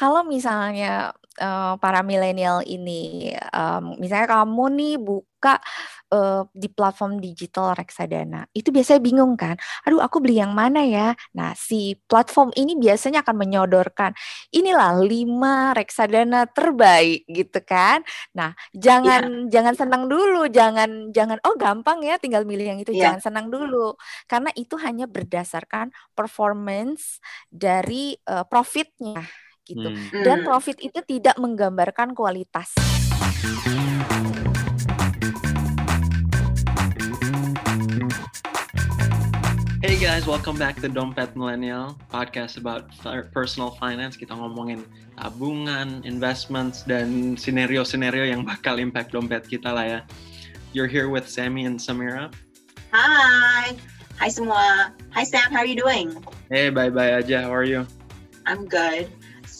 kalau misalnya uh, para milenial ini, um, misalnya kamu nih buka uh, di platform digital reksadana, itu biasanya bingung kan? Aduh, aku beli yang mana ya? Nah, si platform ini biasanya akan menyodorkan inilah lima reksadana terbaik gitu kan? Nah, jangan yeah. jangan senang dulu, jangan jangan oh gampang ya, tinggal milih yang itu, yeah. jangan senang dulu, karena itu hanya berdasarkan performance dari uh, profitnya gitu. Hmm. Dan hmm. profit itu tidak menggambarkan kualitas. Hey guys, welcome back to Dompet Millennial, podcast about personal finance. Kita ngomongin tabungan, investments, dan scenario-scenario yang bakal impact dompet kita lah ya. You're here with Sammy and Samira. Hi. Hi semua. Hi Sam, how are you doing? Hey, bye-bye aja. How are you? I'm good.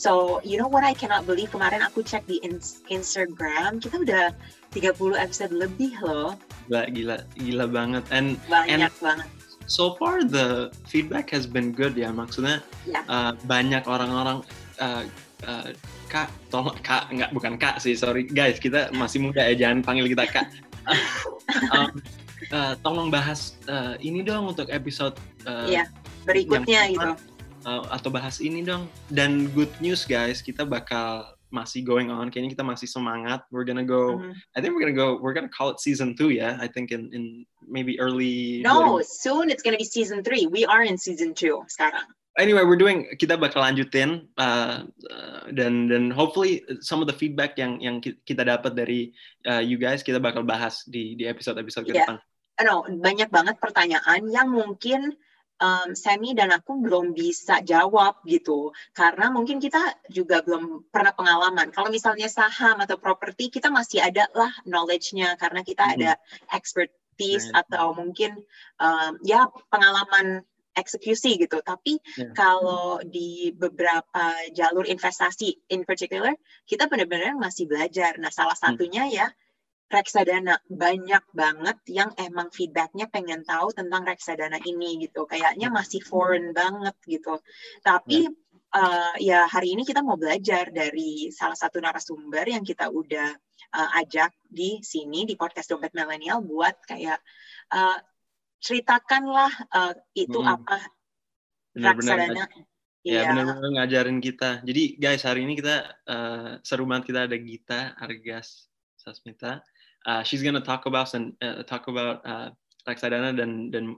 So, you know what I cannot believe kemarin aku cek di Instagram, kita udah 30 episode lebih loh. Gila, gila, gila banget. And banyak and banget. So far the feedback has been good ya. Maksudnya yeah. uh, banyak orang-orang uh, uh, kak, tolong kak, nggak bukan kak sih, sorry guys, kita masih muda ya, jangan panggil kita kak. um, uh, tolong bahas uh, ini dong untuk episode uh, yeah, berikutnya gitu uh, atau bahas ini dong. Dan good news guys, kita bakal masih going on. Kayaknya kita masih semangat. We're gonna go. Mm -hmm. I think we're gonna go. We're gonna call it season two ya. Yeah? I think in in maybe early. No, 20... soon it's gonna be season three. We are in season two sekarang. Anyway, we're doing kita bakal lanjutin uh, uh, dan dan hopefully some of the feedback yang yang kita dapat dari uh, you guys kita bakal bahas di di episode episode yeah. ke depan. No, banyak banget pertanyaan yang mungkin um, Sammy dan aku belum bisa jawab gitu karena mungkin kita juga belum pernah pengalaman kalau misalnya saham atau properti kita masih ada lah knowledge-nya karena kita mm -hmm. ada expertise right. atau mungkin um, ya pengalaman eksekusi gitu tapi yeah. kalau di beberapa jalur investasi in particular kita benar-benar masih belajar nah salah mm. satunya hmm. ya reksadana banyak banget yang emang feedbacknya pengen tahu tentang reksadana ini gitu kayaknya masih foreign banget gitu tapi uh, ya hari ini kita mau belajar dari salah satu narasumber yang kita udah uh, ajak di sini di podcast dompet milenial buat kayak uh, ceritakanlah uh, itu hmm. apa reksadana Ya, yeah. benar-benar ngajarin kita. Jadi guys, hari ini kita uh, seru banget kita ada Gita Argas Sasmita uh, she's gonna talk about and uh, talk about uh, reksadana dan dan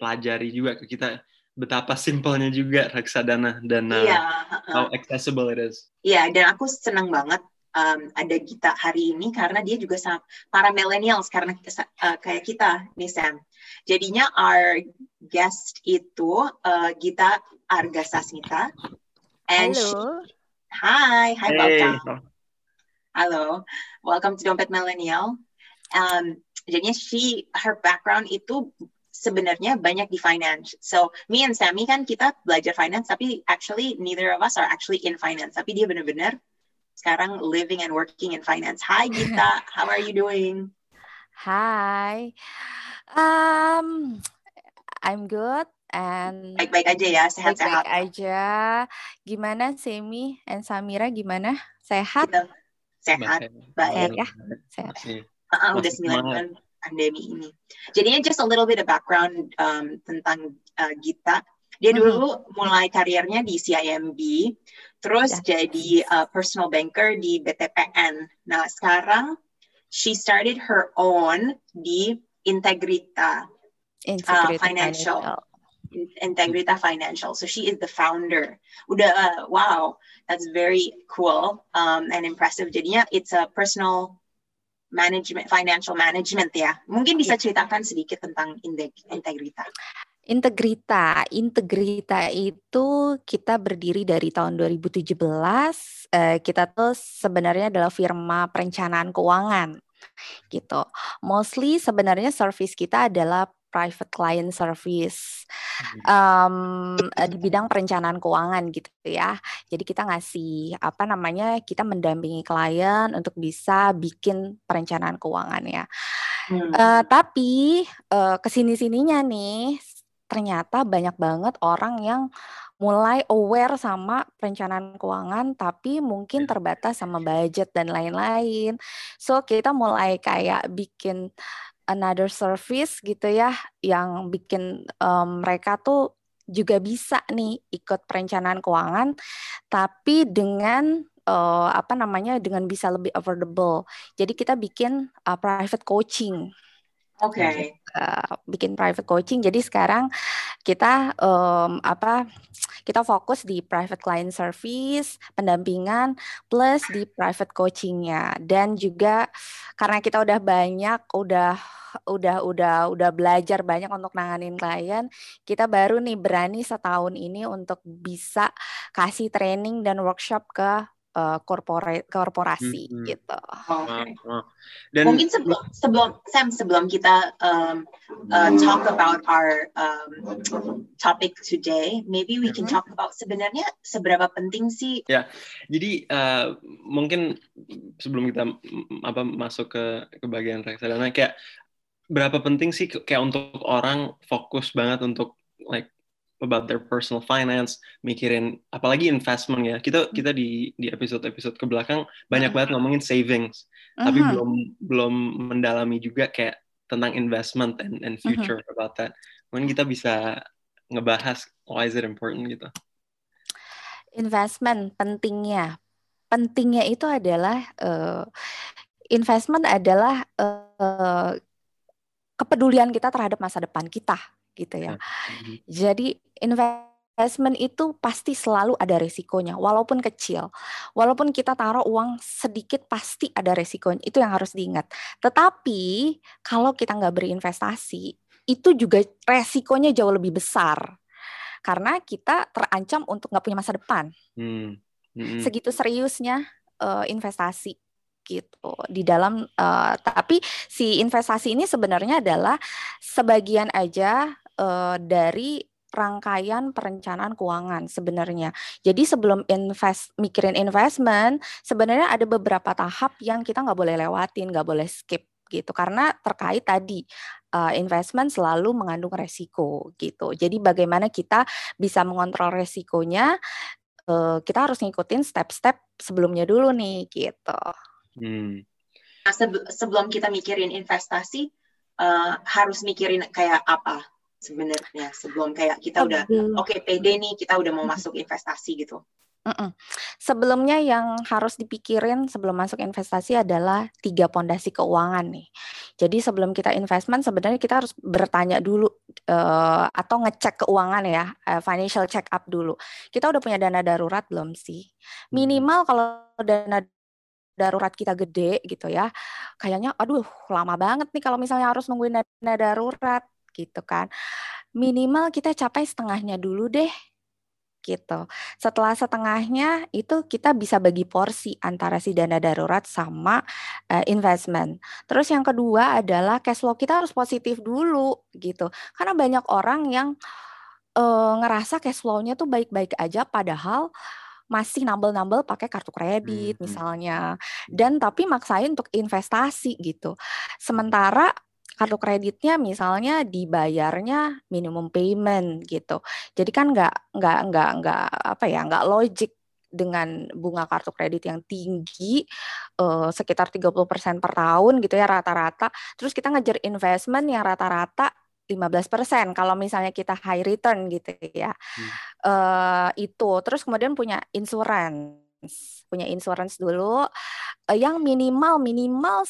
pelajari juga ke kita betapa simpelnya juga reksadana dan uh, yeah, uh, how accessible it is. Iya, yeah, dan aku senang banget um, ada Gita hari ini karena dia juga sama para millennials karena uh, kayak kita nih Sam. Jadinya our guest itu uh, Gita Arga Sasmita. And Halo. She, hi, hi, hey. welcome. Halo, welcome to Dompet Millennial. Um, jadinya she, her background itu sebenarnya banyak di finance. So me and Sammy kan kita belajar finance, tapi actually neither of us are actually in finance. Tapi dia benar-benar sekarang living and working in finance. Hi Gita, how are you doing? Hi, um, I'm good and baik-baik aja ya, sehat-sehat. Baik-baik aja. Gimana Semi and Samira gimana? Sehat? Kita, sehat, baik, ya, sehat. Uh, udah sembilan bulan pandemi ini. Jadinya just a little bit of background um, tentang uh, Gita. Dia mm-hmm. dulu mm -hmm. mulai karirnya di CIMB, terus yeah. jadi uh, personal banker di BTPN. Nah sekarang she started her own di Integrita, Integrita uh, Financial. Financial. Integrita Financial. So she is the founder. Udah, uh, wow, that's very cool um, and impressive. Jadinya it's a personal management, financial management ya. Mungkin bisa iya. ceritakan sedikit tentang Integrita. Integrita, Integrita itu kita berdiri dari tahun 2017. Uh, kita tuh sebenarnya adalah firma perencanaan keuangan gitu. Mostly sebenarnya service kita adalah private client service um, di bidang perencanaan keuangan gitu ya. Jadi kita ngasih apa namanya kita mendampingi klien untuk bisa bikin perencanaan keuangan ya. Hmm. Uh, tapi uh, ke sini sininya nih ternyata banyak banget orang yang mulai aware sama perencanaan keuangan tapi mungkin Ya. terbatas sama budget dan lain-lain. So kita mulai kayak bikin another service gitu ya yang bikin um, mereka tuh juga bisa nih ikut perencanaan keuangan tapi dengan uh, apa namanya dengan bisa lebih affordable. Jadi kita bikin uh, private coaching Oke. uh, bikin private coaching. Jadi sekarang kita um, apa kita fokus di private client service, pendampingan plus di private coachingnya dan juga karena kita udah banyak udah udah udah udah belajar banyak untuk nanganin klien, kita baru nih berani setahun ini untuk bisa kasih training dan workshop ke uh, corporate korporasi Hmm. gitu. Wow, wow. Dan Mungkin sebelum sebelum Sam sebelum kita um, uh, talk about our um, topic today, maybe we can Mhm. talk about sebenarnya seberapa penting sih jadi eh, mungkin sebelum kita mm, apa masuk ke ke bagian reksadana kayak berapa penting sih kayak untuk orang fokus banget untuk like about their personal finance, mikirin apalagi investment ya. Kita kita di di episode-episode ke belakang banyak Mhm. banget ngomongin savings, tapi Mhm. belum belum mendalami juga kayak tentang investment and and future about that. Mungkin kita bisa ngebahas why is it important gitu. investment pentingnya pentingnya itu adalah eh, investment adalah eh, kepedulian kita terhadap masa depan kita gitu ya. Mhm. jadi investment itu pasti selalu ada resikonya walaupun kecil. Walaupun kita taruh uang sedikit pasti ada resikonya. Itu yang harus diingat. Tetapi kalau kita nggak berinvestasi itu juga resikonya jauh lebih besar. Karena kita terancam untuk nggak punya masa depan. Hmm. Mm-mm. segitu seriusnya eh, investasi gitu di dalam eh, tapi si investasi ini sebenarnya adalah sebagian aja eh, dari rangkaian perencanaan keuangan sebenarnya. Jadi sebelum invest mikirin investment, sebenarnya ada beberapa tahap yang kita nggak boleh lewatin, nggak boleh skip gitu karena terkait tadi eh, investment selalu mengandung resiko gitu. Jadi bagaimana kita bisa mengontrol resikonya eh, kita harus ngikutin step-step sebelumnya dulu nih gitu. Hmm. Nah, sebe- sebelum kita mikirin investasi uh, harus mikirin kayak apa sebenarnya sebelum kayak kita udah Sebelum- oke pede nih kita udah mau masuk investasi gitu. Mm-mm. Sebelumnya yang harus dipikirin sebelum masuk investasi adalah tiga pondasi keuangan nih. Jadi sebelum kita investment sebenarnya kita harus bertanya dulu eh, atau ngecek keuangan ya, eh, financial check up dulu. Kita udah punya dana darurat belum sih? Minimal kalau dana darurat kita gede gitu ya, kayaknya aduh lama banget nih kalau misalnya harus nungguin dana darurat gitu kan. Minimal kita capai setengahnya dulu deh gitu. Setelah setengahnya itu kita bisa bagi porsi antara si dana darurat sama eh, investment. Terus yang kedua adalah cash flow kita harus positif dulu gitu. Karena banyak orang yang eh, ngerasa cash flow-nya tuh baik-baik aja padahal masih nambel-nambel pakai kartu kredit Hmm. misalnya dan tapi maksain untuk investasi gitu. Sementara kartu kreditnya misalnya dibayarnya minimum payment gitu. Jadi kan nggak nggak nggak nggak apa ya nggak logik dengan bunga kartu kredit yang tinggi eh, sekitar 30% per tahun gitu ya rata-rata. Terus kita ngejar investment yang rata-rata 15% kalau misalnya kita high return gitu ya. Eh, itu terus kemudian punya insurance. Punya insurance dulu eh, yang minimal minimal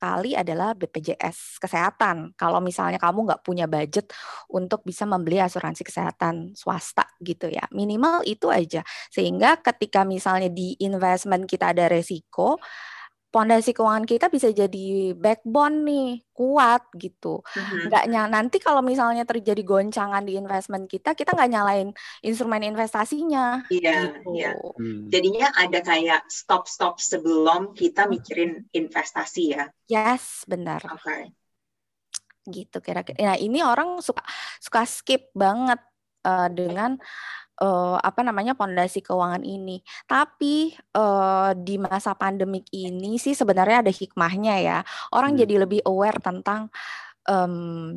sekali adalah BPJS kesehatan. Kalau misalnya kamu nggak punya budget untuk bisa membeli asuransi kesehatan swasta gitu ya, minimal itu aja. Sehingga ketika misalnya di investment kita ada resiko, pondasi keuangan kita bisa jadi backbone nih kuat gitu. Nggak nyal nanti kalau misalnya terjadi goncangan di investment kita, kita nggak nyalain instrumen investasinya Iya, gitu. iya. Hmm. Jadinya ada kayak stop-stop sebelum kita mikirin investasi ya. Yes, benar. Oke. gitu kira-kira. Nah ini orang suka suka skip banget eh, dengan eh, apa namanya pondasi keuangan ini. Tapi eh, di masa pandemik ini sih sebenarnya ada hikmahnya ya. Orang Hmm. jadi lebih aware tentang um,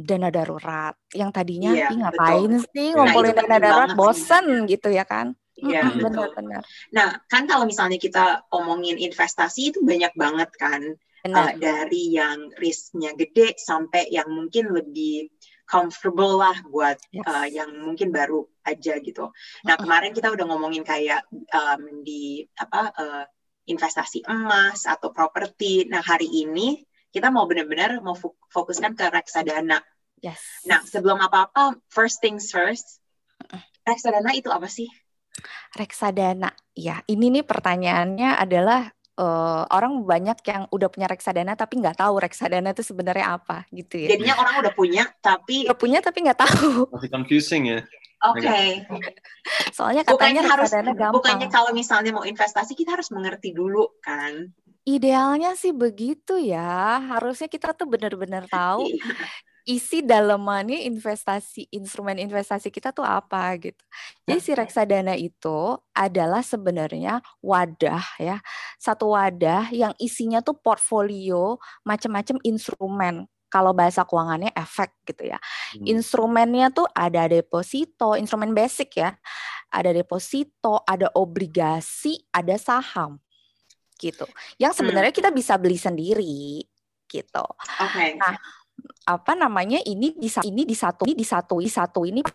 dana darurat yang tadinya "Ih, ngapain betul. sih Nah, ngumpulin itu dana darurat bosen gitu ya kan Iya, Mm-mm, betul. benar-benar Nah, kan kalau misalnya kita omongin investasi itu banyak banget kan, benar Uh, dari yang risknya gede sampai yang mungkin lebih comfortable lah buat Yes. uh, yang mungkin baru aja gitu. Nah, Mm-mm. kemarin kita udah ngomongin kayak um, di apa uh, investasi emas atau properti. Nah, hari ini kita mau benar-benar mau fo- fokuskan ke reksadana. yes Nah, sebelum apa-apa, first things first, reksadana itu apa sih? reksadana ya ini nih pertanyaannya adalah eh, orang banyak yang udah punya reksadana tapi nggak tahu reksadana itu sebenarnya apa gitu ya Jadinya orang udah punya, tapi udah punya tapi nggak tahu Masih confusing ya. oke. soalnya katanya Bukannya harus, gampang bukannya kalau misalnya mau investasi kita harus mengerti dulu kan? Idealnya sih begitu ya. Harusnya kita tuh benar-benar tahu Iya. Isi dalamannya investasi, instrumen investasi kita tuh apa gitu. Jadi si reksadana itu adalah sebenarnya wadah ya, satu wadah yang isinya tuh portfolio macam-macam instrumen. Kalau bahasa keuangannya efek gitu ya. Hmm. Instrumennya tuh ada deposito, instrumen basic ya. Ada deposito, ada obligasi, ada saham gitu. Yang sebenarnya kita bisa beli sendiri gitu. Oke. Nah, apa namanya ini di ini di satu ini di satu ini ke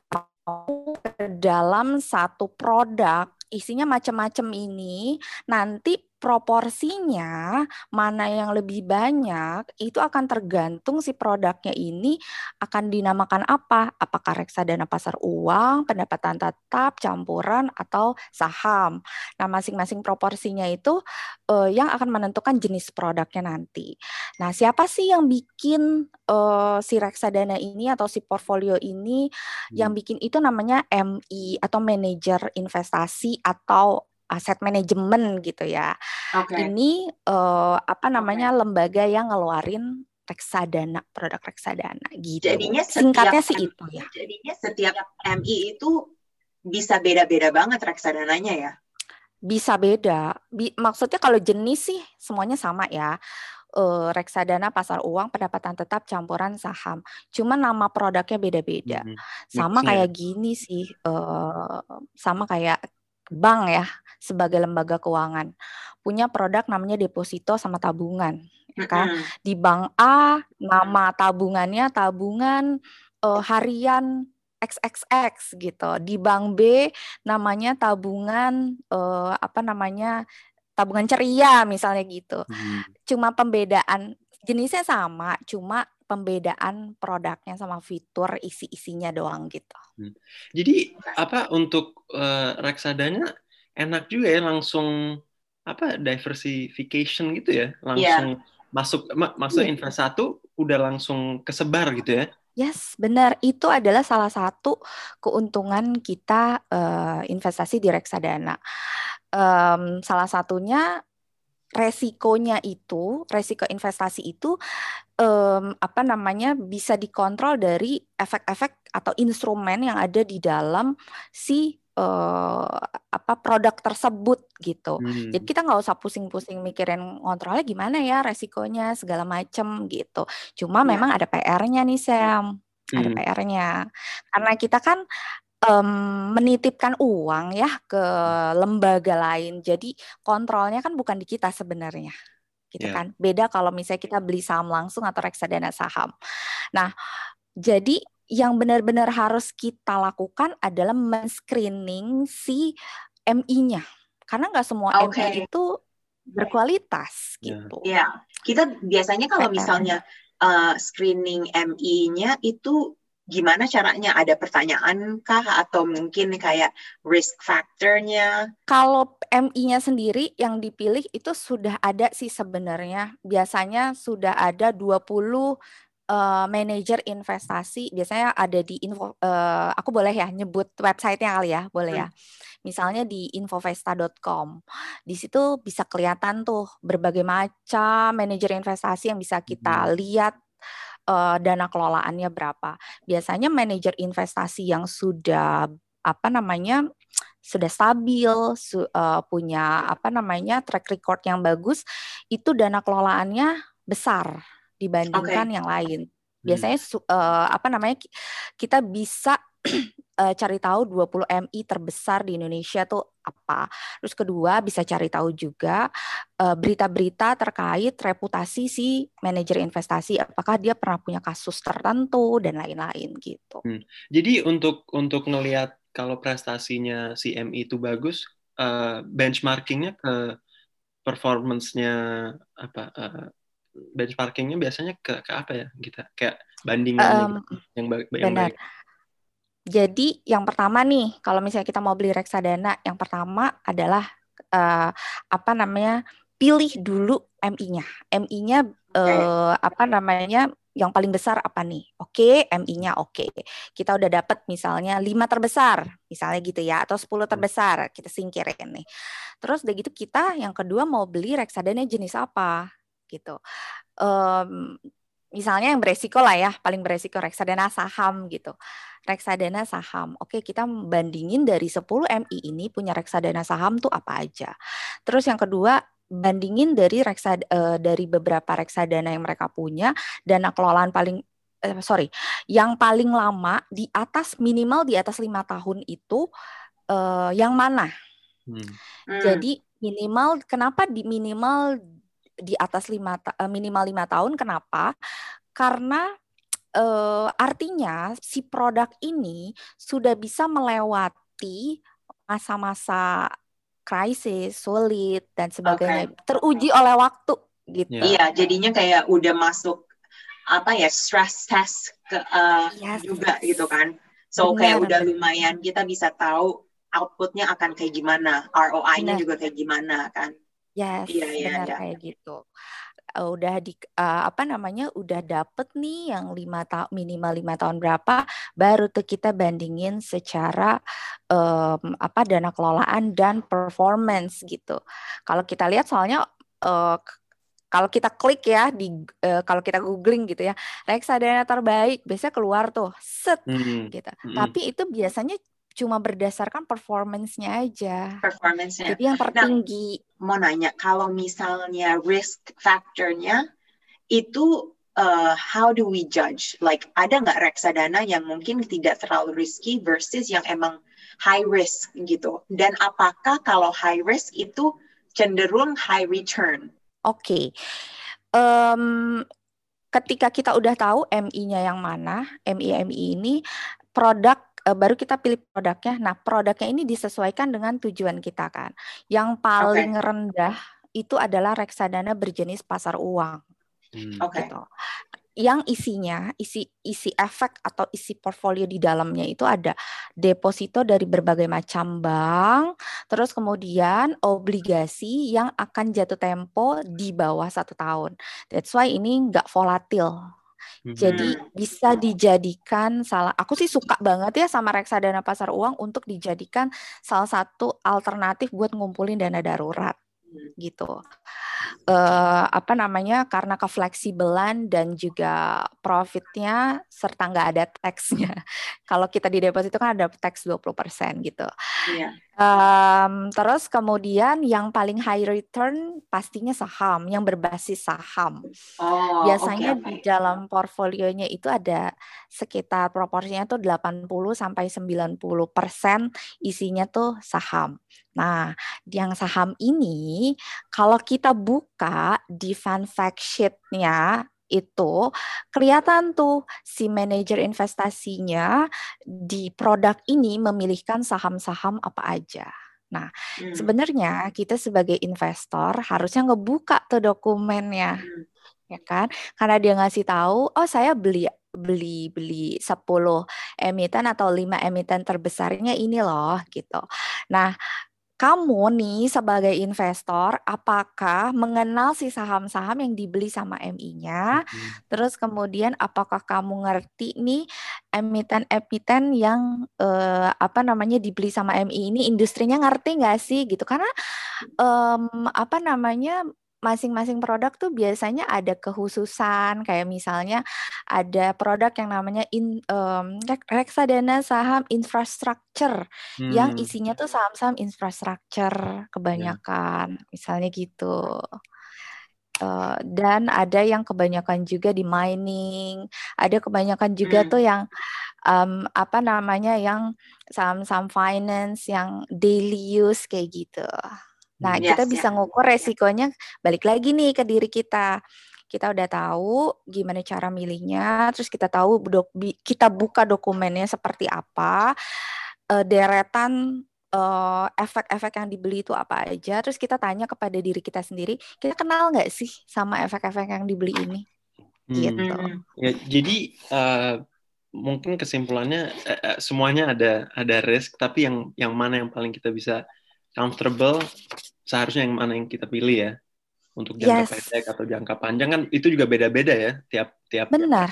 dalam satu produk isinya macam-macam ini nanti proporsinya mana yang lebih banyak itu akan tergantung si produknya ini akan dinamakan apa. Apakah reksadana pasar uang pendapatan tetap campuran atau saham. Nah masing-masing proporsinya itu eh, yang akan menentukan jenis produknya nanti. Nah siapa sih yang bikin eh, si reksadana ini atau si portfolio ini? Yang bikin itu namanya MI atau manajer investasi atau aset manajemen gitu ya. Oke. Ini eh, apa namanya lembaga yang ngeluarin reksadana, produk reksadana gitu. Jadinya setiap Singkatnya sih itu ya. Jadinya setiap MI itu bisa beda-beda banget reksadananya ya. Bisa beda. Bi- maksudnya kalau jenis sih semuanya sama ya. Eh, reksadana pasar uang pendapatan tetap campuran saham. Cuma nama produknya beda-beda. Mhm. Sama Mixnya. kayak gini sih, eh, sama kayak bank ya sebagai lembaga keuangan punya produk namanya deposito sama tabungan. ya kan? Di bank A nama tabungannya tabungan eh, harian XXX gitu. Di bank B namanya tabungan eh, apa namanya tabungan ceria misalnya gitu. Mhm. Cuma pembedaan jenisnya sama, cuma pembedaan produknya sama fitur isi-isinya doang gitu. Jadi apa untuk eh, reksadana enak juga ya langsung apa diversification gitu ya langsung masuk ma- masuk Iya. invest satu udah langsung kesebar gitu ya. Yes, benar. Itu adalah salah satu keuntungan kita eh, investasi di reksadana. Em, salah satunya resikonya itu, resiko investasi itu em, apa namanya bisa dikontrol dari efek-efek atau instrumen yang ada di dalam si eh, apa produk tersebut gitu. Hmm. Jadi kita nggak usah pusing-pusing mikirin ngontrolnya gimana ya resikonya segala macem gitu. Cuma Iya. memang ada PR-nya nih Sam, ada Hmm. PR-nya. Karena kita kan em, menitipkan uang ya ke lembaga lain. Jadi kontrolnya kan bukan di kita sebenarnya. Gitu Iya. kan. Beda kalau misalnya kita beli saham langsung atau reksadana saham. Nah, jadi yang benar-benar harus kita lakukan adalah men-screening si MI-nya. Karena nggak semua Oke. MI itu berkualitas Ya. gitu. Iya, kita biasanya kalau misalnya uh, screening MI-nya itu gimana caranya? Ada pertanyaan kah atau mungkin kayak risk factor-nya? Kalau MI-nya sendiri yang dipilih itu sudah ada sih sebenarnya. Biasanya sudah ada 20 eh, manajer investasi. Biasanya ada di info eh, aku boleh ya nyebut website-nya kali ya, boleh ya. Misalnya di infovesta.com. Di situ bisa kelihatan tuh berbagai macam manajer investasi yang bisa kita lihat eh, dana kelolaannya berapa. Biasanya manajer investasi yang sudah apa namanya sudah stabil, su- eh, punya apa namanya track record yang bagus, itu dana kelolaannya besar dibandingkan yang lain. Biasanya uh, apa namanya kita bisa uh, cari tahu 20 MI terbesar di Indonesia tuh apa. Terus kedua bisa cari tahu juga berita-berita uh, terkait reputasi si manajer investasi apakah dia pernah punya kasus tertentu dan lain-lain gitu. Hmm. Jadi untuk untuk ngelihat kalau prestasinya si MI itu bagus, uh, benchmarkingnya ke performance-nya apa uh, benchmarkingnya biasanya ke, ke apa ya kita kayak bandingan um, yang baik yang baik. Jadi yang pertama nih kalau misalnya kita mau beli reksadana yang pertama adalah uh, apa namanya pilih dulu MI-nya. MI-nya uh, apa namanya yang paling besar apa nih? Oke, okay, MI-nya oke. Okay. Kita udah dapat misalnya lima terbesar, misalnya gitu ya, atau 10 hmm. terbesar, kita singkirin nih. Terus udah gitu kita yang kedua mau beli reksadana jenis apa? gitu. Um, misalnya yang beresiko lah ya, paling beresiko reksadana saham gitu. Reksadana saham. Oke, kita bandingin dari 10 MI ini punya reksadana saham tuh apa aja. Terus yang kedua, bandingin dari reksad uh, dari beberapa reksadana yang mereka punya dana kelolaan paling eh, sorry yang paling lama di atas minimal di atas lima tahun itu uh, yang mana hmm. jadi minimal kenapa di minimal di atas lima uh, minimal lima tahun kenapa karena uh, artinya si produk ini sudah bisa melewati masa-masa krisis, sulit dan sebagainya okay. teruji oleh waktu gitu. Iya, jadinya kayak udah masuk apa ya stress test ke uh, yes. juga gitu kan. So Benar. kayak udah lumayan kita bisa tahu outputnya akan kayak gimana, ROI-nya juga kayak gimana kan. Yes, iya, iya, benar iya. kayak gitu udah di uh, apa namanya udah dapet nih yang lima tahun minimal lima tahun berapa baru tuh kita bandingin secara um, apa dana kelolaan dan performance gitu kalau kita lihat soalnya uh, kalau kita klik ya di uh, kalau kita googling gitu ya reksadana terbaik biasanya keluar tuh set hmm. gitu hmm. tapi itu biasanya cuma berdasarkan performance-nya aja. Performance-nya. Jadi yang tertinggi. Nah, mau nanya, kalau misalnya risk factor-nya itu uh, how do we judge? Like ada nggak reksadana yang mungkin tidak terlalu risky versus yang emang high risk gitu? Dan apakah kalau high risk itu cenderung high return? Oke. Okay. Um, ketika kita udah tahu MI-nya yang mana, MI-MI ini produk baru kita pilih produknya. Nah, produknya ini disesuaikan dengan tujuan kita kan. Yang paling okay. rendah itu adalah reksadana berjenis pasar uang. Hmm. Oke. Okay. Gitu. Yang isinya, isi isi efek atau isi portfolio di dalamnya itu ada deposito dari berbagai macam bank, terus kemudian obligasi yang akan jatuh tempo di bawah satu tahun. That's why ini nggak volatil jadi hmm. bisa dijadikan salah. Aku sih suka banget ya sama reksadana pasar uang untuk dijadikan salah satu alternatif buat ngumpulin dana darurat gitu. Uh, apa namanya? Karena kefleksibelan dan juga profitnya serta nggak ada teksnya. Kalau kita di deposito kan ada teks 20% gitu. Iya. Um, terus kemudian yang paling high return pastinya saham, yang berbasis saham. Oh, Biasanya okay, okay. di dalam portfolionya itu ada sekitar proporsinya tuh 80 sampai 90 persen isinya tuh saham. Nah, yang saham ini kalau kita buka di fund fact sheet-nya itu kelihatan tuh si manajer investasinya di produk ini memilihkan saham-saham apa aja. Nah, hmm. sebenarnya kita sebagai investor harusnya ngebuka tuh dokumennya. Hmm. Ya kan? Karena dia ngasih tahu, "Oh, saya beli beli beli 10 emiten atau 5 emiten terbesarnya ini loh gitu. Nah, kamu nih sebagai investor apakah mengenal si saham-saham yang dibeli sama MI-nya? Hmm. Terus kemudian apakah kamu ngerti nih emiten-emiten yang eh, apa namanya dibeli sama MI ini industrinya ngerti nggak sih gitu? Karena um, apa namanya masing-masing produk tuh biasanya ada kekhususan kayak misalnya ada produk yang namanya in, um, reksadana saham infrastruktur hmm. yang isinya tuh saham-saham infrastruktur ya. kebanyakan yeah. misalnya gitu Uh, dan ada yang kebanyakan juga di mining, ada kebanyakan juga hmm. tuh yang um, apa namanya yang saham-saham finance yang daily use kayak gitu. Nah, yes, kita bisa ngukur resikonya balik lagi nih ke diri kita. Kita udah tahu gimana cara milihnya, terus kita tahu kita buka dokumennya seperti apa, uh, deretan uh, efek-efek yang dibeli itu apa aja, terus kita tanya kepada diri kita sendiri, kita kenal nggak sih sama efek-efek yang dibeli ini? Hmm. Gitu. Ya, jadi uh, mungkin kesimpulannya uh, semuanya ada ada risk, tapi yang yang mana yang paling kita bisa comfortable seharusnya yang mana yang kita pilih ya untuk jangka yes. pendek atau jangka panjang kan itu juga beda-beda ya tiap tiap benar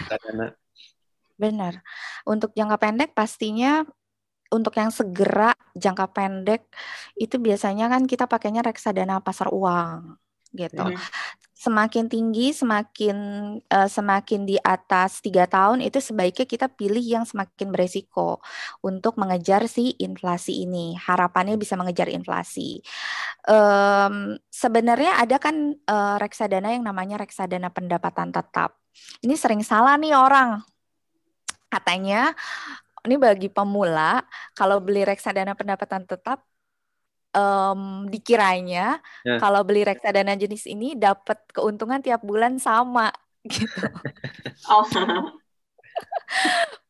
benar untuk jangka pendek pastinya untuk yang segera jangka pendek itu biasanya kan kita pakainya reksadana pasar uang gitu. Mm. Semakin tinggi, semakin uh, semakin di atas tiga tahun itu sebaiknya kita pilih yang semakin beresiko untuk mengejar si inflasi ini. Harapannya bisa mengejar inflasi. Um, sebenarnya ada kan uh, reksadana yang namanya reksadana pendapatan tetap. Ini sering salah nih orang. Katanya ini bagi pemula kalau beli reksadana pendapatan tetap um, dikiranya yeah. kalau beli reksadana jenis ini dapat keuntungan tiap bulan sama gitu. oh.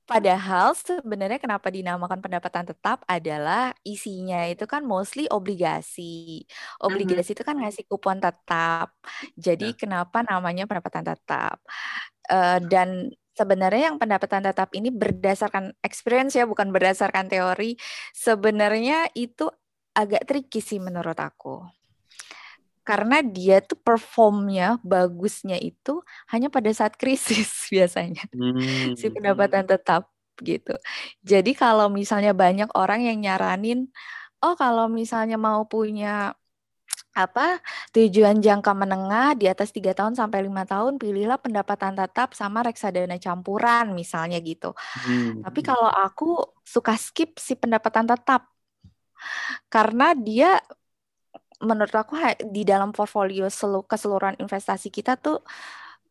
Padahal sebenarnya kenapa dinamakan pendapatan tetap adalah isinya itu kan mostly obligasi. Obligasi mm -hmm. itu kan ngasih kupon tetap. Jadi yeah. kenapa namanya pendapatan tetap? Uh, dan sebenarnya yang pendapatan tetap ini berdasarkan experience ya, bukan berdasarkan teori. Sebenarnya itu agak tricky sih menurut aku. Karena dia tuh performnya bagusnya itu hanya pada saat krisis biasanya. Hmm. Si pendapatan tetap gitu. Jadi kalau misalnya banyak orang yang nyaranin, oh kalau misalnya mau punya apa tujuan jangka menengah di atas tiga tahun sampai lima tahun pilihlah pendapatan tetap sama reksadana campuran misalnya gitu. Hmm. Tapi kalau aku suka skip si pendapatan tetap karena dia menurut aku di dalam portfolio seluruh keseluruhan investasi kita tuh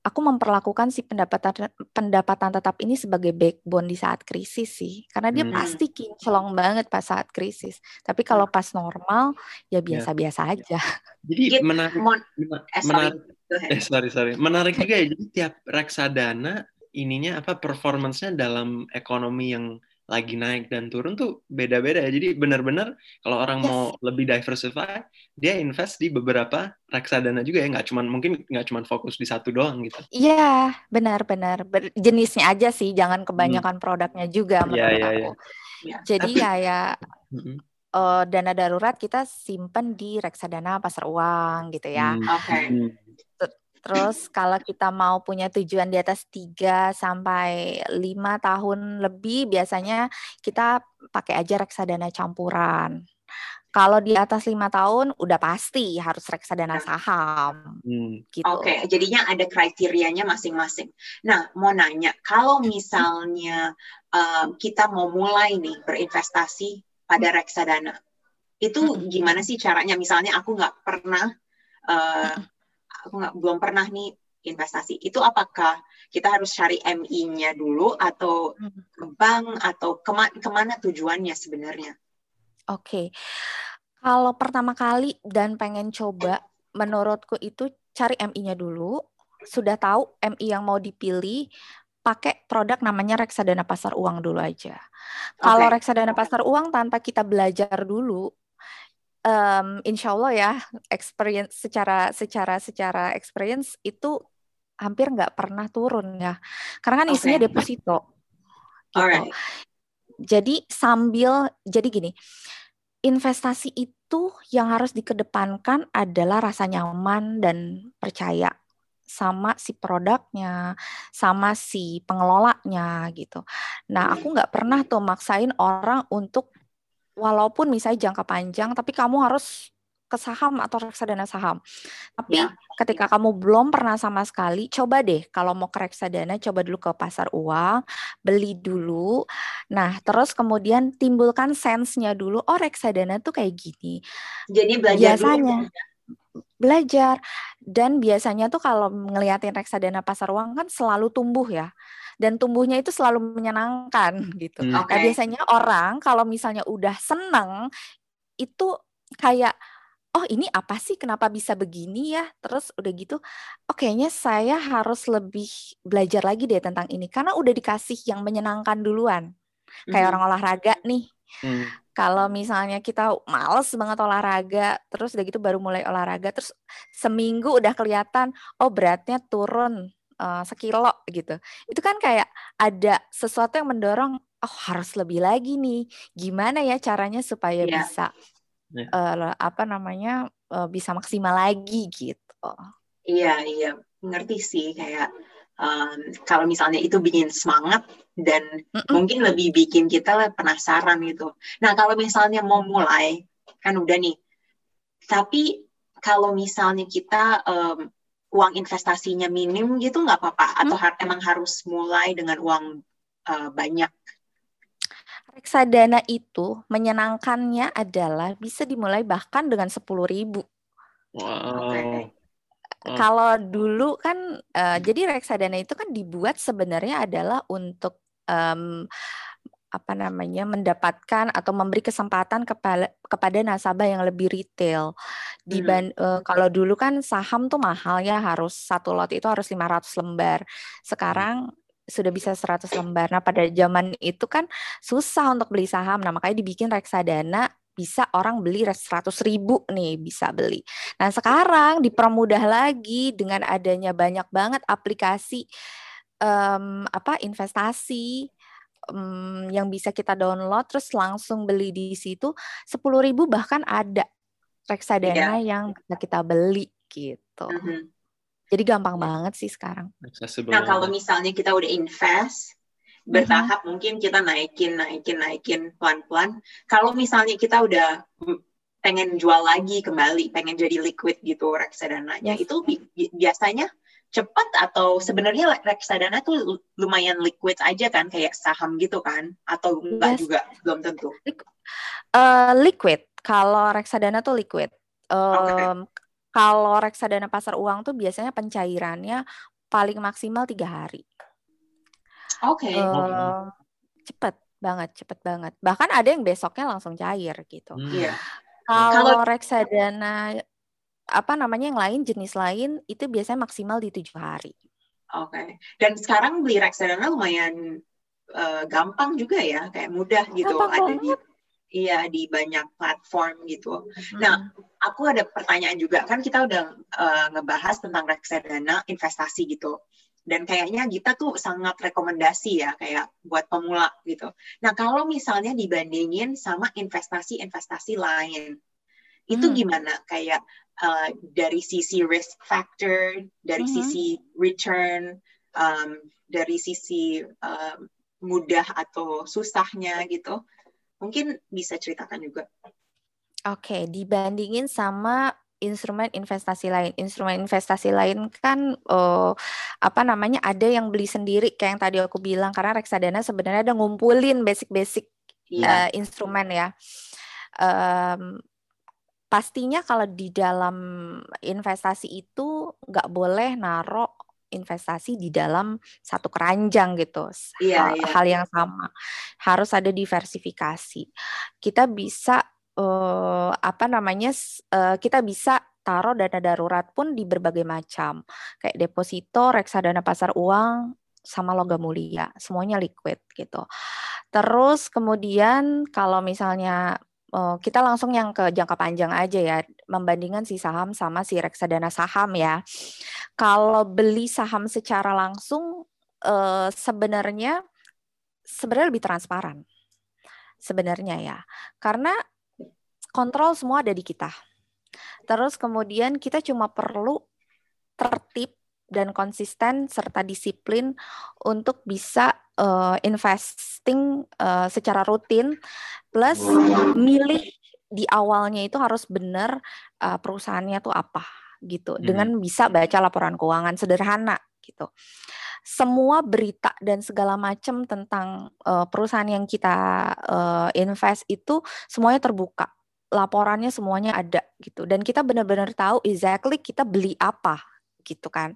aku memperlakukan si pendapatan pendapatan tetap ini sebagai backbone di saat krisis sih. Karena dia hmm. pasti kinclong banget pas saat krisis. Tapi kalau pas normal ya, ya. biasa-biasa ya. aja. Jadi menarik eh, menarik. Eh sorry sorry. Menarik juga ya. Jadi tiap reksadana ininya apa performancenya dalam ekonomi yang lagi naik dan turun tuh beda-beda ya. Jadi benar-benar kalau orang yes. mau lebih diversify, dia invest di beberapa reksadana juga ya, nggak cuma mungkin nggak cuma fokus di satu doang gitu. Iya, benar-benar jenisnya aja sih, jangan kebanyakan hmm. produknya juga iya, menurut yeah, yeah, aku. Yeah. Jadi Tapi, kayak uh, dana darurat kita simpen di reksadana pasar uang gitu ya. Hmm. Oke. Okay. Terus kalau kita mau punya tujuan di atas 3 sampai 5 tahun lebih biasanya kita pakai aja reksadana campuran. Kalau di atas lima tahun udah pasti harus reksadana saham. Hmm. Gitu. Oke, okay, jadinya ada kriterianya masing-masing. Nah, mau nanya, kalau misalnya uh, kita mau mulai nih berinvestasi pada reksadana, itu gimana sih caranya? Misalnya aku nggak pernah uh, aku nggak belum pernah nih investasi itu apakah kita harus cari MI-nya dulu atau hmm. ke bank atau kema ke mana tujuannya sebenarnya? Oke, okay. kalau pertama kali dan pengen coba, menurutku itu cari MI-nya dulu. Sudah tahu MI yang mau dipilih, pakai produk namanya reksadana pasar uang dulu aja. Kalau reksadana pasar uang tanpa kita belajar dulu, um, insya Allah ya experience secara secara secara experience itu hampir nggak pernah turun ya karena kan isinya okay. deposito gitu. Alright. jadi sambil jadi gini investasi itu yang harus dikedepankan adalah rasa nyaman dan percaya sama si produknya, sama si pengelolanya gitu. Nah, aku nggak pernah tuh maksain orang untuk walaupun misalnya jangka panjang, tapi kamu harus ke saham atau reksadana saham. Tapi ya. ketika kamu belum pernah sama sekali, coba deh kalau mau ke reksadana, coba dulu ke pasar uang, beli dulu. Nah, terus kemudian timbulkan sense-nya dulu, oh reksadana tuh kayak gini. Jadi belajar Biasanya. Dulu. Belajar. Dan biasanya tuh kalau ngeliatin reksadana pasar uang kan selalu tumbuh ya. Dan tumbuhnya itu selalu menyenangkan gitu. Hmm. Nah, biasanya orang kalau misalnya udah seneng itu kayak oh ini apa sih kenapa bisa begini ya terus udah gitu oh kayaknya saya harus lebih belajar lagi deh tentang ini karena udah dikasih yang menyenangkan duluan kayak Mhm. orang olahraga nih Hmm. kalau misalnya kita males banget olahraga terus udah gitu baru mulai olahraga terus seminggu udah kelihatan oh beratnya turun eh, sekilo gitu itu kan kayak ada sesuatu yang mendorong oh harus lebih lagi nih gimana ya caranya supaya Iya. bisa Iya. eh, apa namanya eh, bisa maksimal lagi gitu Iya, iya, ngerti sih kayak um, kalau misalnya itu bikin semangat dan Mm-mm. mungkin lebih bikin kita penasaran gitu. Nah, kalau misalnya mau mulai, kan udah nih. Tapi kalau misalnya kita um, uang investasinya minim gitu nggak apa-apa atau har- emang harus mulai dengan uang uh, banyak. reksadana itu menyenangkannya adalah bisa dimulai bahkan dengan sepuluh ribu Wow. Oh. Kalau dulu kan, eh, jadi reksadana itu kan dibuat sebenarnya adalah untuk em, apa namanya mendapatkan atau memberi kesempatan kepada kepada nasabah yang lebih retail. Diban, eh, kalau dulu kan saham tuh mahal ya harus satu lot itu harus 500 lembar. Sekarang sudah bisa 100 lembar. Nah, pada zaman itu kan susah untuk beli saham. Nah, makanya dibikin reksadana bisa orang beli 100 ribu nih bisa beli. Nah, sekarang dipermudah lagi dengan adanya banyak banget aplikasi em, apa investasi em, yang bisa kita download terus langsung beli di situ 10.000 bahkan ada reksadana yang bisa kita beli gitu. Mhm. Jadi gampang banget sih sekarang. Nah, kalau misalnya kita udah invest, bertahap mungkin kita naikin, naikin, naikin pelan-pelan. Kalau misalnya kita udah mm, pengen jual lagi kembali, pengen jadi liquid gitu reksadananya, Yes. itu bi- bi- biasanya cepat atau sebenarnya reksadana tuh lu- lumayan liquid aja kan, kayak saham gitu kan? Atau enggak Yes. juga, belum tentu. Eh, liquid, kalau reksadana tuh liquid. Oke. Em, Kalau reksadana pasar uang tuh biasanya pencairannya paling maksimal tiga hari. Oke. Eh, cepet banget, cepet banget. Bahkan ada yang besoknya langsung cair gitu. Hmm. Iya. Kalau reksadana apa namanya yang lain jenis lain itu biasanya maksimal di tujuh hari. Oke. Dan sekarang beli reksadana lumayan eh, gampang juga ya, kayak mudah gitu. Gampang Ada di banget. iya di banyak platform gitu. Mm-mm. Nah, aku ada pertanyaan juga kan kita udah eh, ngebahas tentang reksadana investasi gitu. Dan kayaknya kita tuh sangat rekomendasi ya kayak buat pemula gitu. Nah, kalau misalnya dibandingin sama investasi-investasi lain, itu Hmm. gimana? Kayak eh, dari sisi risk factor, dari Mhm. sisi return, um, dari sisi um, mudah atau susahnya gitu. Mungkin bisa ceritakan juga. Oke, dibandingin sama instrumen investasi lain. Instrumen investasi lain kan eh, apa namanya ada yang beli sendiri kayak yang tadi aku bilang karena reksadana sebenarnya ada ngumpulin basic-basic Iya. eh, instrumen ya. Em, pastinya kalau di dalam investasi itu nggak boleh naruh investasi di dalam satu keranjang gitu. Iya, hal, iya. hal yang sama. Harus ada diversifikasi. Kita bisa eh, apa namanya? eh, kita bisa taruh dana darurat pun di berbagai macam. Kayak deposito, reksadana pasar uang, sama logam mulia, semuanya liquid gitu. Terus kemudian kalau misalnya eh, kita langsung yang ke jangka panjang aja ya, membandingkan si saham sama si reksadana saham ya. Kalau beli saham secara langsung eh, sebenarnya sebenarnya lebih transparan. Sebenarnya ya. Karena kontrol semua ada di kita. Terus kemudian kita cuma perlu tertib dan konsisten serta disiplin untuk bisa eh, investing eh, secara rutin. Plus milih di awalnya itu harus benar eh, perusahaannya tuh apa gitu. Hmm. dengan bisa baca laporan keuangan sederhana gitu. Semua berita dan segala macam tentang eh, perusahaan yang kita eh, invest itu semuanya terbuka. Laporannya semuanya ada gitu. Dan kita benar-benar tahu exactly kita beli apa gitu kan.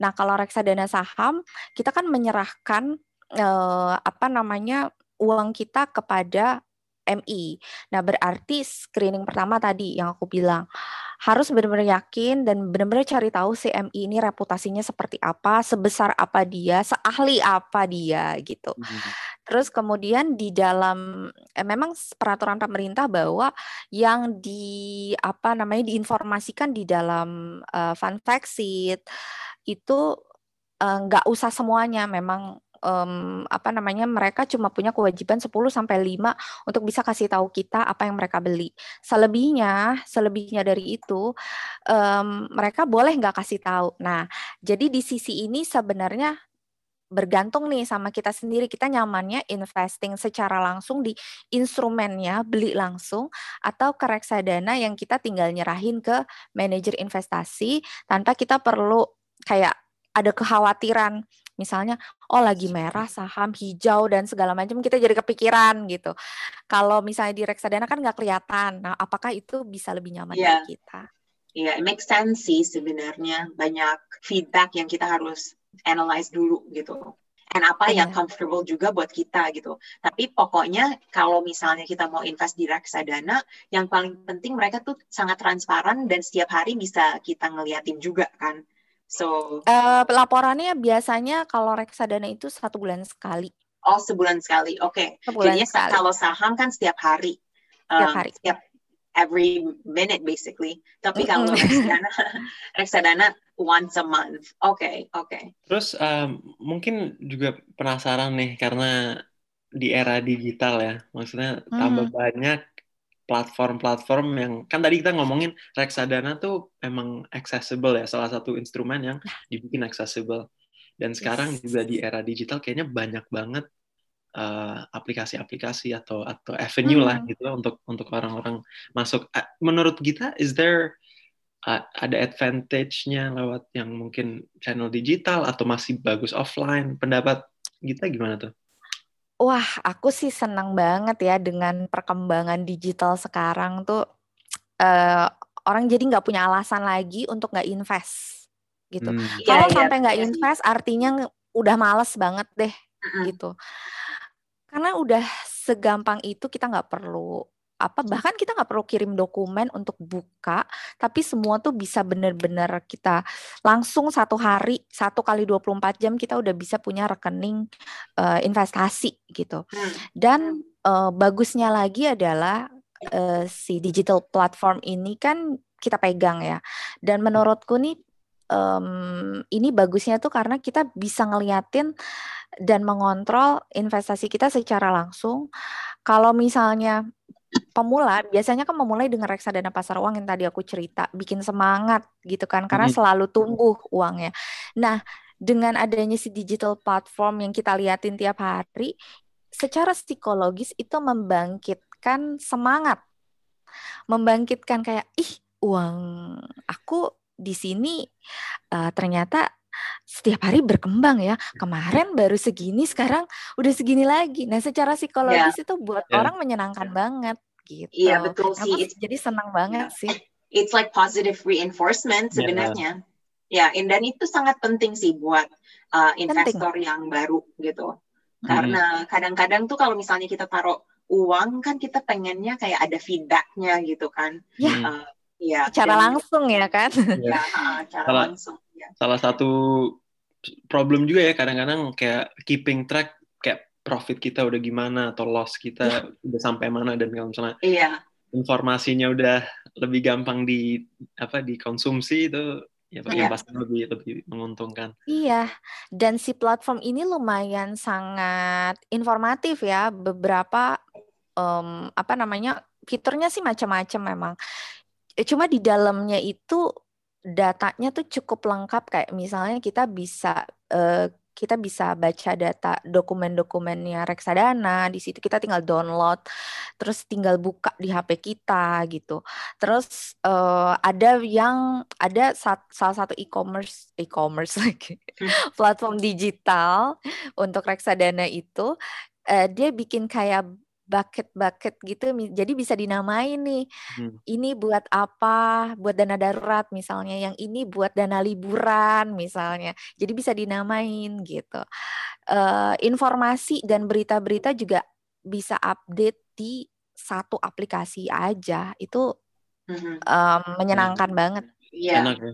Nah, kalau reksadana saham kita kan menyerahkan eh, apa namanya uang kita kepada MI. Nah, berarti screening pertama tadi yang aku bilang harus benar-benar yakin dan benar-benar cari tahu si MI ini reputasinya seperti apa, sebesar apa dia, seahli apa dia gitu. Hmm. Terus kemudian di dalam eh, memang peraturan pemerintah bahwa yang di apa namanya diinformasikan di dalam uh, fun fact sheet itu eh, nggak uh, usah semuanya memang um, apa namanya mereka cuma punya kewajiban 10 sampai 5 untuk bisa kasih tahu kita apa yang mereka beli. Selebihnya, selebihnya dari itu um, mereka boleh nggak kasih tahu. Nah, jadi di sisi ini sebenarnya bergantung nih sama kita sendiri kita nyamannya investing secara langsung di instrumennya beli langsung atau ke reksadana yang kita tinggal nyerahin ke manajer investasi tanpa kita perlu kayak ada kekhawatiran misalnya oh lagi merah saham hijau dan segala macam kita jadi kepikiran gitu kalau misalnya di reksadana kan nggak kelihatan nah apakah itu bisa lebih nyaman yeah. bagi kita Iya, yeah, it makes sense sih sebenarnya banyak feedback yang kita harus analyze dulu gitu. And apa yeah. yang comfortable juga buat kita gitu. Tapi pokoknya kalau misalnya kita mau invest di reksadana, yang paling penting mereka tuh sangat transparan dan setiap hari bisa kita ngeliatin juga kan. So uh, laporannya biasanya kalau reksadana itu satu bulan sekali. Oh sebulan sekali, oke. Okay. Jadi sekali. kalau saham kan setiap hari. Setiap um, hari. Setiap every minute basically. Tapi kalau reksadana, reksadana once a month. Oke, okay, oke. Okay. Terus um, mungkin juga penasaran nih karena di era digital ya, maksudnya tambah hmm. banyak platform-platform yang kan tadi kita ngomongin reksadana tuh emang accessible ya salah satu instrumen yang ya. dibikin accessible. Dan sekarang juga di era digital kayaknya banyak banget uh, aplikasi-aplikasi atau atau avenue hmm. lah gitu untuk untuk orang-orang masuk. Menurut kita is there uh, ada advantage-nya lewat yang mungkin channel digital atau masih bagus offline? Pendapat kita gimana tuh Wah, aku sih senang banget ya dengan perkembangan digital sekarang tuh uh, orang jadi nggak punya alasan lagi untuk nggak invest gitu. Hmm. Kalau ya, sampai nggak ya, invest artinya udah males banget deh uh-huh. gitu. Karena udah segampang itu kita nggak perlu apa bahkan kita nggak perlu kirim dokumen untuk buka tapi semua tuh bisa benar-benar kita langsung satu hari satu kali 24 jam kita udah bisa punya rekening uh, investasi gitu. Hmm. dan uh, bagusnya lagi adalah uh, si digital platform ini kan kita pegang ya. Dan menurutku nih um, ini bagusnya tuh karena kita bisa ngeliatin dan mengontrol investasi kita secara langsung. Kalau misalnya pemula biasanya kan memulai dengan reksadana pasar uang yang tadi aku cerita, bikin semangat gitu kan karena selalu tumbuh uangnya. Nah, dengan adanya si digital platform yang kita liatin tiap hari, secara psikologis itu membangkitkan semangat. Membangkitkan kayak ih, uang aku di sini uh, ternyata setiap hari berkembang ya. Kemarin baru segini, sekarang udah segini lagi. Nah, secara psikologis yeah. itu buat yeah. orang menyenangkan banget gitu. Iya betul sih. Aku jadi senang banget yeah. sih. It's like positive reinforcement sebenarnya. Ya, yeah. dan itu sangat penting sih buat uh, investor penting. yang baru gitu. Hmm. Karena kadang-kadang tuh kalau misalnya kita taruh uang kan kita pengennya kayak ada feedbacknya gitu kan. Ya. Yeah. Uh, ya. Cara dan, langsung ya kan. Ya, cara salah, langsung. Ya. Salah satu problem juga ya kadang-kadang kayak keeping track profit kita udah gimana atau loss kita yeah. udah sampai mana dan kalau misalnya yeah. informasinya udah lebih gampang di apa dikonsumsi itu ya yeah. pasti lebih lebih menguntungkan. Iya, dan si platform ini lumayan sangat informatif ya. Beberapa um, apa namanya fiturnya sih macam-macam memang. Cuma di dalamnya itu datanya tuh cukup lengkap kayak misalnya kita bisa uh, kita bisa baca data dokumen-dokumennya reksadana di situ kita tinggal download terus tinggal buka di HP kita gitu terus uh, ada yang ada sat, salah satu e-commerce e-commerce lagi hmm. platform digital untuk reksadana itu uh, dia bikin kayak bucket-bucket gitu jadi bisa dinamain nih. Hmm. ini buat apa? Buat dana darurat misalnya yang ini buat dana liburan misalnya. Jadi bisa dinamain gitu. Uh, informasi dan berita-berita juga bisa update di satu aplikasi aja. Itu um, menyenangkan hmm. banget. Yeah. ya.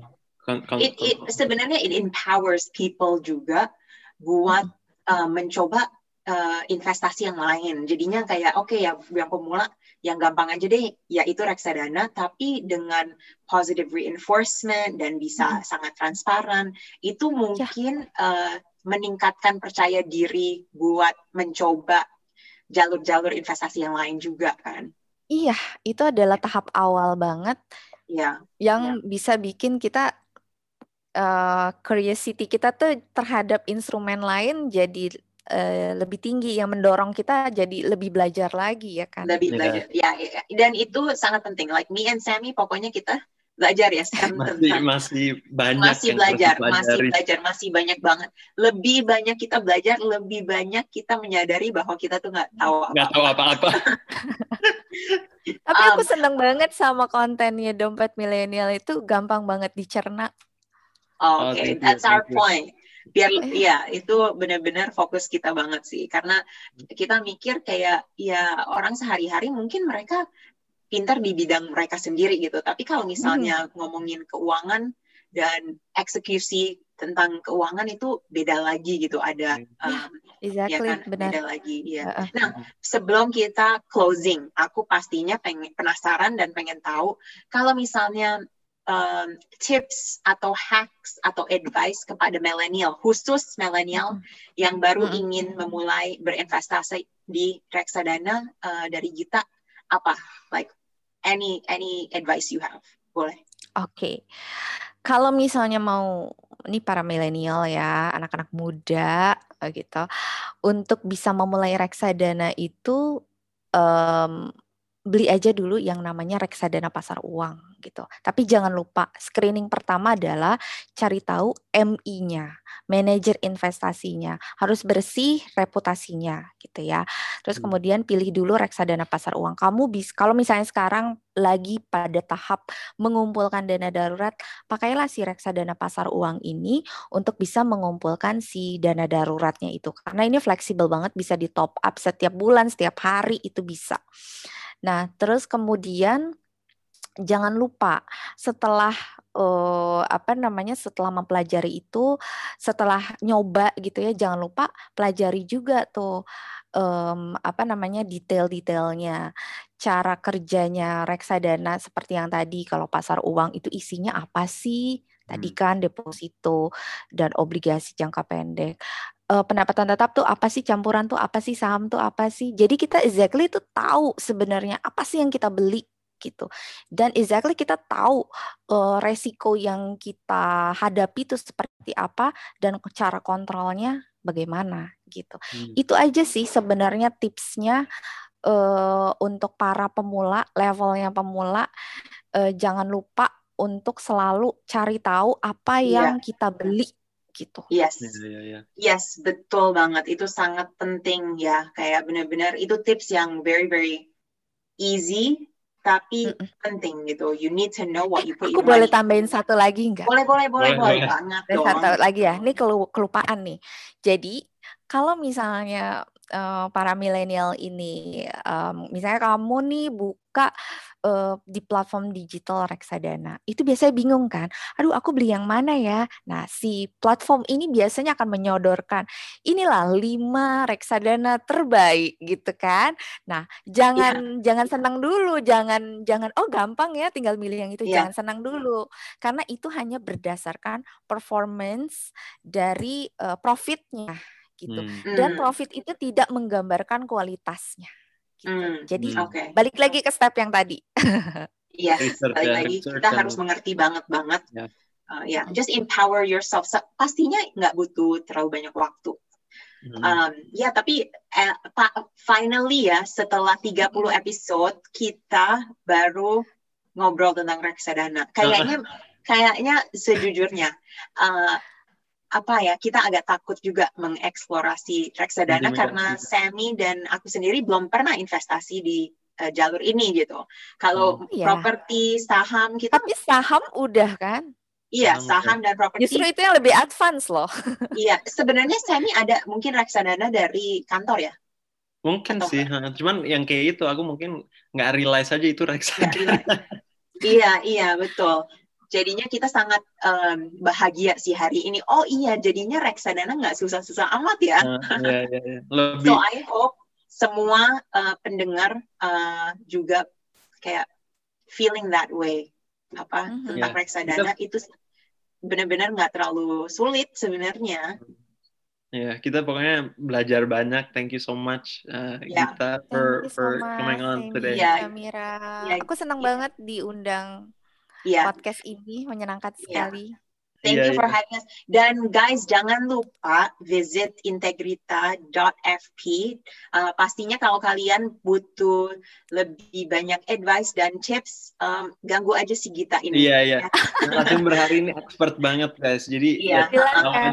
It, it, sebenarnya it empowers people juga buat uh, mencoba uh, investasi yang lain. Jadinya kayak oke okay, ya yang pemula yang gampang aja deh yaitu reksadana tapi dengan positive reinforcement dan bisa hmm. sangat transparan itu ya. mungkin ya. uh, meningkatkan percaya diri buat mencoba jalur-jalur investasi yang lain juga kan. Iya, itu adalah tahap awal banget. Ya. Yang ya. bisa bikin kita uh, curiosity kita tuh terhadap instrumen lain jadi uh, lebih tinggi yang mendorong kita jadi lebih belajar lagi ya kan? Lebih iya. belajar. Ya, ya dan itu sangat penting. Like me and Sammy pokoknya kita belajar ya sekarang masih tentang, masih banyak masih belajar masih belajar masih banyak banget. Lebih banyak kita belajar lebih banyak kita menyadari bahwa kita tuh nggak tahu nggak tahu apa-apa. Tapi aku um, seneng banget sama kontennya dompet milenial itu gampang banget dicerna. Oh, oke okay. oh, that's our point biar ya itu benar-benar fokus kita banget sih. Karena kita mikir kayak ya orang sehari-hari mungkin mereka pintar di bidang mereka sendiri gitu. Tapi kalau misalnya hmm. ngomongin keuangan dan eksekusi tentang keuangan itu beda lagi gitu. Ada um, exactly, ya kan? benar. beda lagi ya. Uh, nah sebelum kita closing, aku pastinya pengen penasaran dan pengen tahu kalau misalnya um, tips atau hacks atau advice kepada milenial, khusus milenial mm yang baru mm ingin memulai berinvestasi di reksadana uh, dari Gita apa? Like any any advice you have, boleh? Oke, okay. kalau misalnya mau ini para milenial ya, anak-anak muda gitu, untuk bisa memulai reksadana itu um, beli aja dulu yang namanya reksadana pasar uang gitu. Tapi jangan lupa screening pertama adalah cari tahu MI-nya, manajer investasinya, harus bersih reputasinya gitu ya. Terus hmm. kemudian pilih dulu reksadana pasar uang. Kamu bisa kalau misalnya sekarang lagi pada tahap mengumpulkan dana darurat, pakailah si reksadana pasar uang ini untuk bisa mengumpulkan si dana daruratnya itu. Karena ini fleksibel banget bisa di top up setiap bulan, setiap hari itu bisa. Nah, terus kemudian jangan lupa setelah uh, apa namanya setelah mempelajari itu setelah nyoba gitu ya jangan lupa pelajari juga tuh um, apa namanya detail-detailnya. Cara kerjanya reksadana seperti yang tadi kalau pasar uang itu isinya apa sih? Tadi hmm. kan deposito dan obligasi jangka pendek uh, pendapatan tetap tuh apa sih campuran tuh apa sih saham tuh apa sih. Jadi kita exactly tuh tahu sebenarnya apa sih yang kita beli gitu. Dan exactly kita tahu uh, resiko yang kita hadapi itu seperti apa dan cara kontrolnya bagaimana gitu. Hmm. itu aja sih sebenarnya tipsnya uh, untuk para pemula levelnya pemula. Uh, jangan lupa untuk selalu cari tahu apa iya. yang kita beli gitu. Yes. Yeah, yeah, yeah. Yes, betul banget. Itu sangat penting ya. Kayak benar-benar itu tips yang very very easy tapi mm -mm. penting gitu. You need to know what you put. Aku boleh money. tambahin satu lagi nggak? Boleh boleh boleh boleh, boleh banget dong. Satu lagi ya. Ini kelupaan nih. Jadi kalau misalnya uh, para milenial ini, um, misalnya kamu nih buka uh, di platform digital reksadana, itu biasanya bingung kan? Aduh, aku beli yang mana ya? Nah, si platform ini biasanya akan menyodorkan inilah lima reksadana terbaik gitu kan? Nah, jangan yeah. jangan senang dulu, jangan jangan oh gampang ya, tinggal milih yang itu, yeah. jangan senang dulu, karena itu hanya berdasarkan performance dari uh, profitnya gitu. Hmm. Dan hmm. profit itu tidak menggambarkan kualitasnya. Gitu. Hmm. Jadi okay. balik lagi ke step yang tadi. Iya, balik lagi kita harus mengerti banget banget. Yeah. Uh, ya, yeah. just empower yourself. Pastinya nggak butuh terlalu banyak waktu. Hmm. Um, ya, tapi eh, finally ya setelah 30 episode kita baru ngobrol tentang reksadana. Kayaknya kayaknya sejujurnya uh, apa ya kita agak takut juga mengeksplorasi reksadana karena. Sammy dan aku sendiri belum pernah investasi di eh, jalur ini gitu. Kalau iya. properti saham kita Tapi saham udah kan? iya Saham, saham dan properti Justru itu yang lebih advance loh. iya sebenarnya Sammy ada mungkin reksadana dari kantor ya. Mungkin Atau sih, ha. cuman yang kayak itu aku mungkin nggak realize aja itu reksadana. Iya, iya, betul. Jadinya kita sangat em, bahagia sih hari ini. Oh iya, jadinya reksadana nggak susah-susah amat ya. Iya, iya, iya. Lebih So I hope semua eh, pendengar eh, juga kayak feeling that way. Apa Mhm. tentang Ya, reksadana itu benar-benar nggak terlalu sulit sebenarnya. Ya, kita pokoknya belajar banyak. Thank you so much, uh, Ya. Gita, Thank for so for much, coming on Amy, today. Iya. Kamira. Iya, Aku senang iya. banget diundang Iya. podcast ini, menyenangkan Iya. sekali. Thank Iya, you for iya. having us. Dan guys, jangan lupa visit integrita.fp. Uh, pastinya kalau kalian butuh lebih banyak advice dan tips, um, ganggu aja si Gita ini. Iya, iya. Narasumber hari ini expert banget, guys. Jadi Iya. ya, Silakan.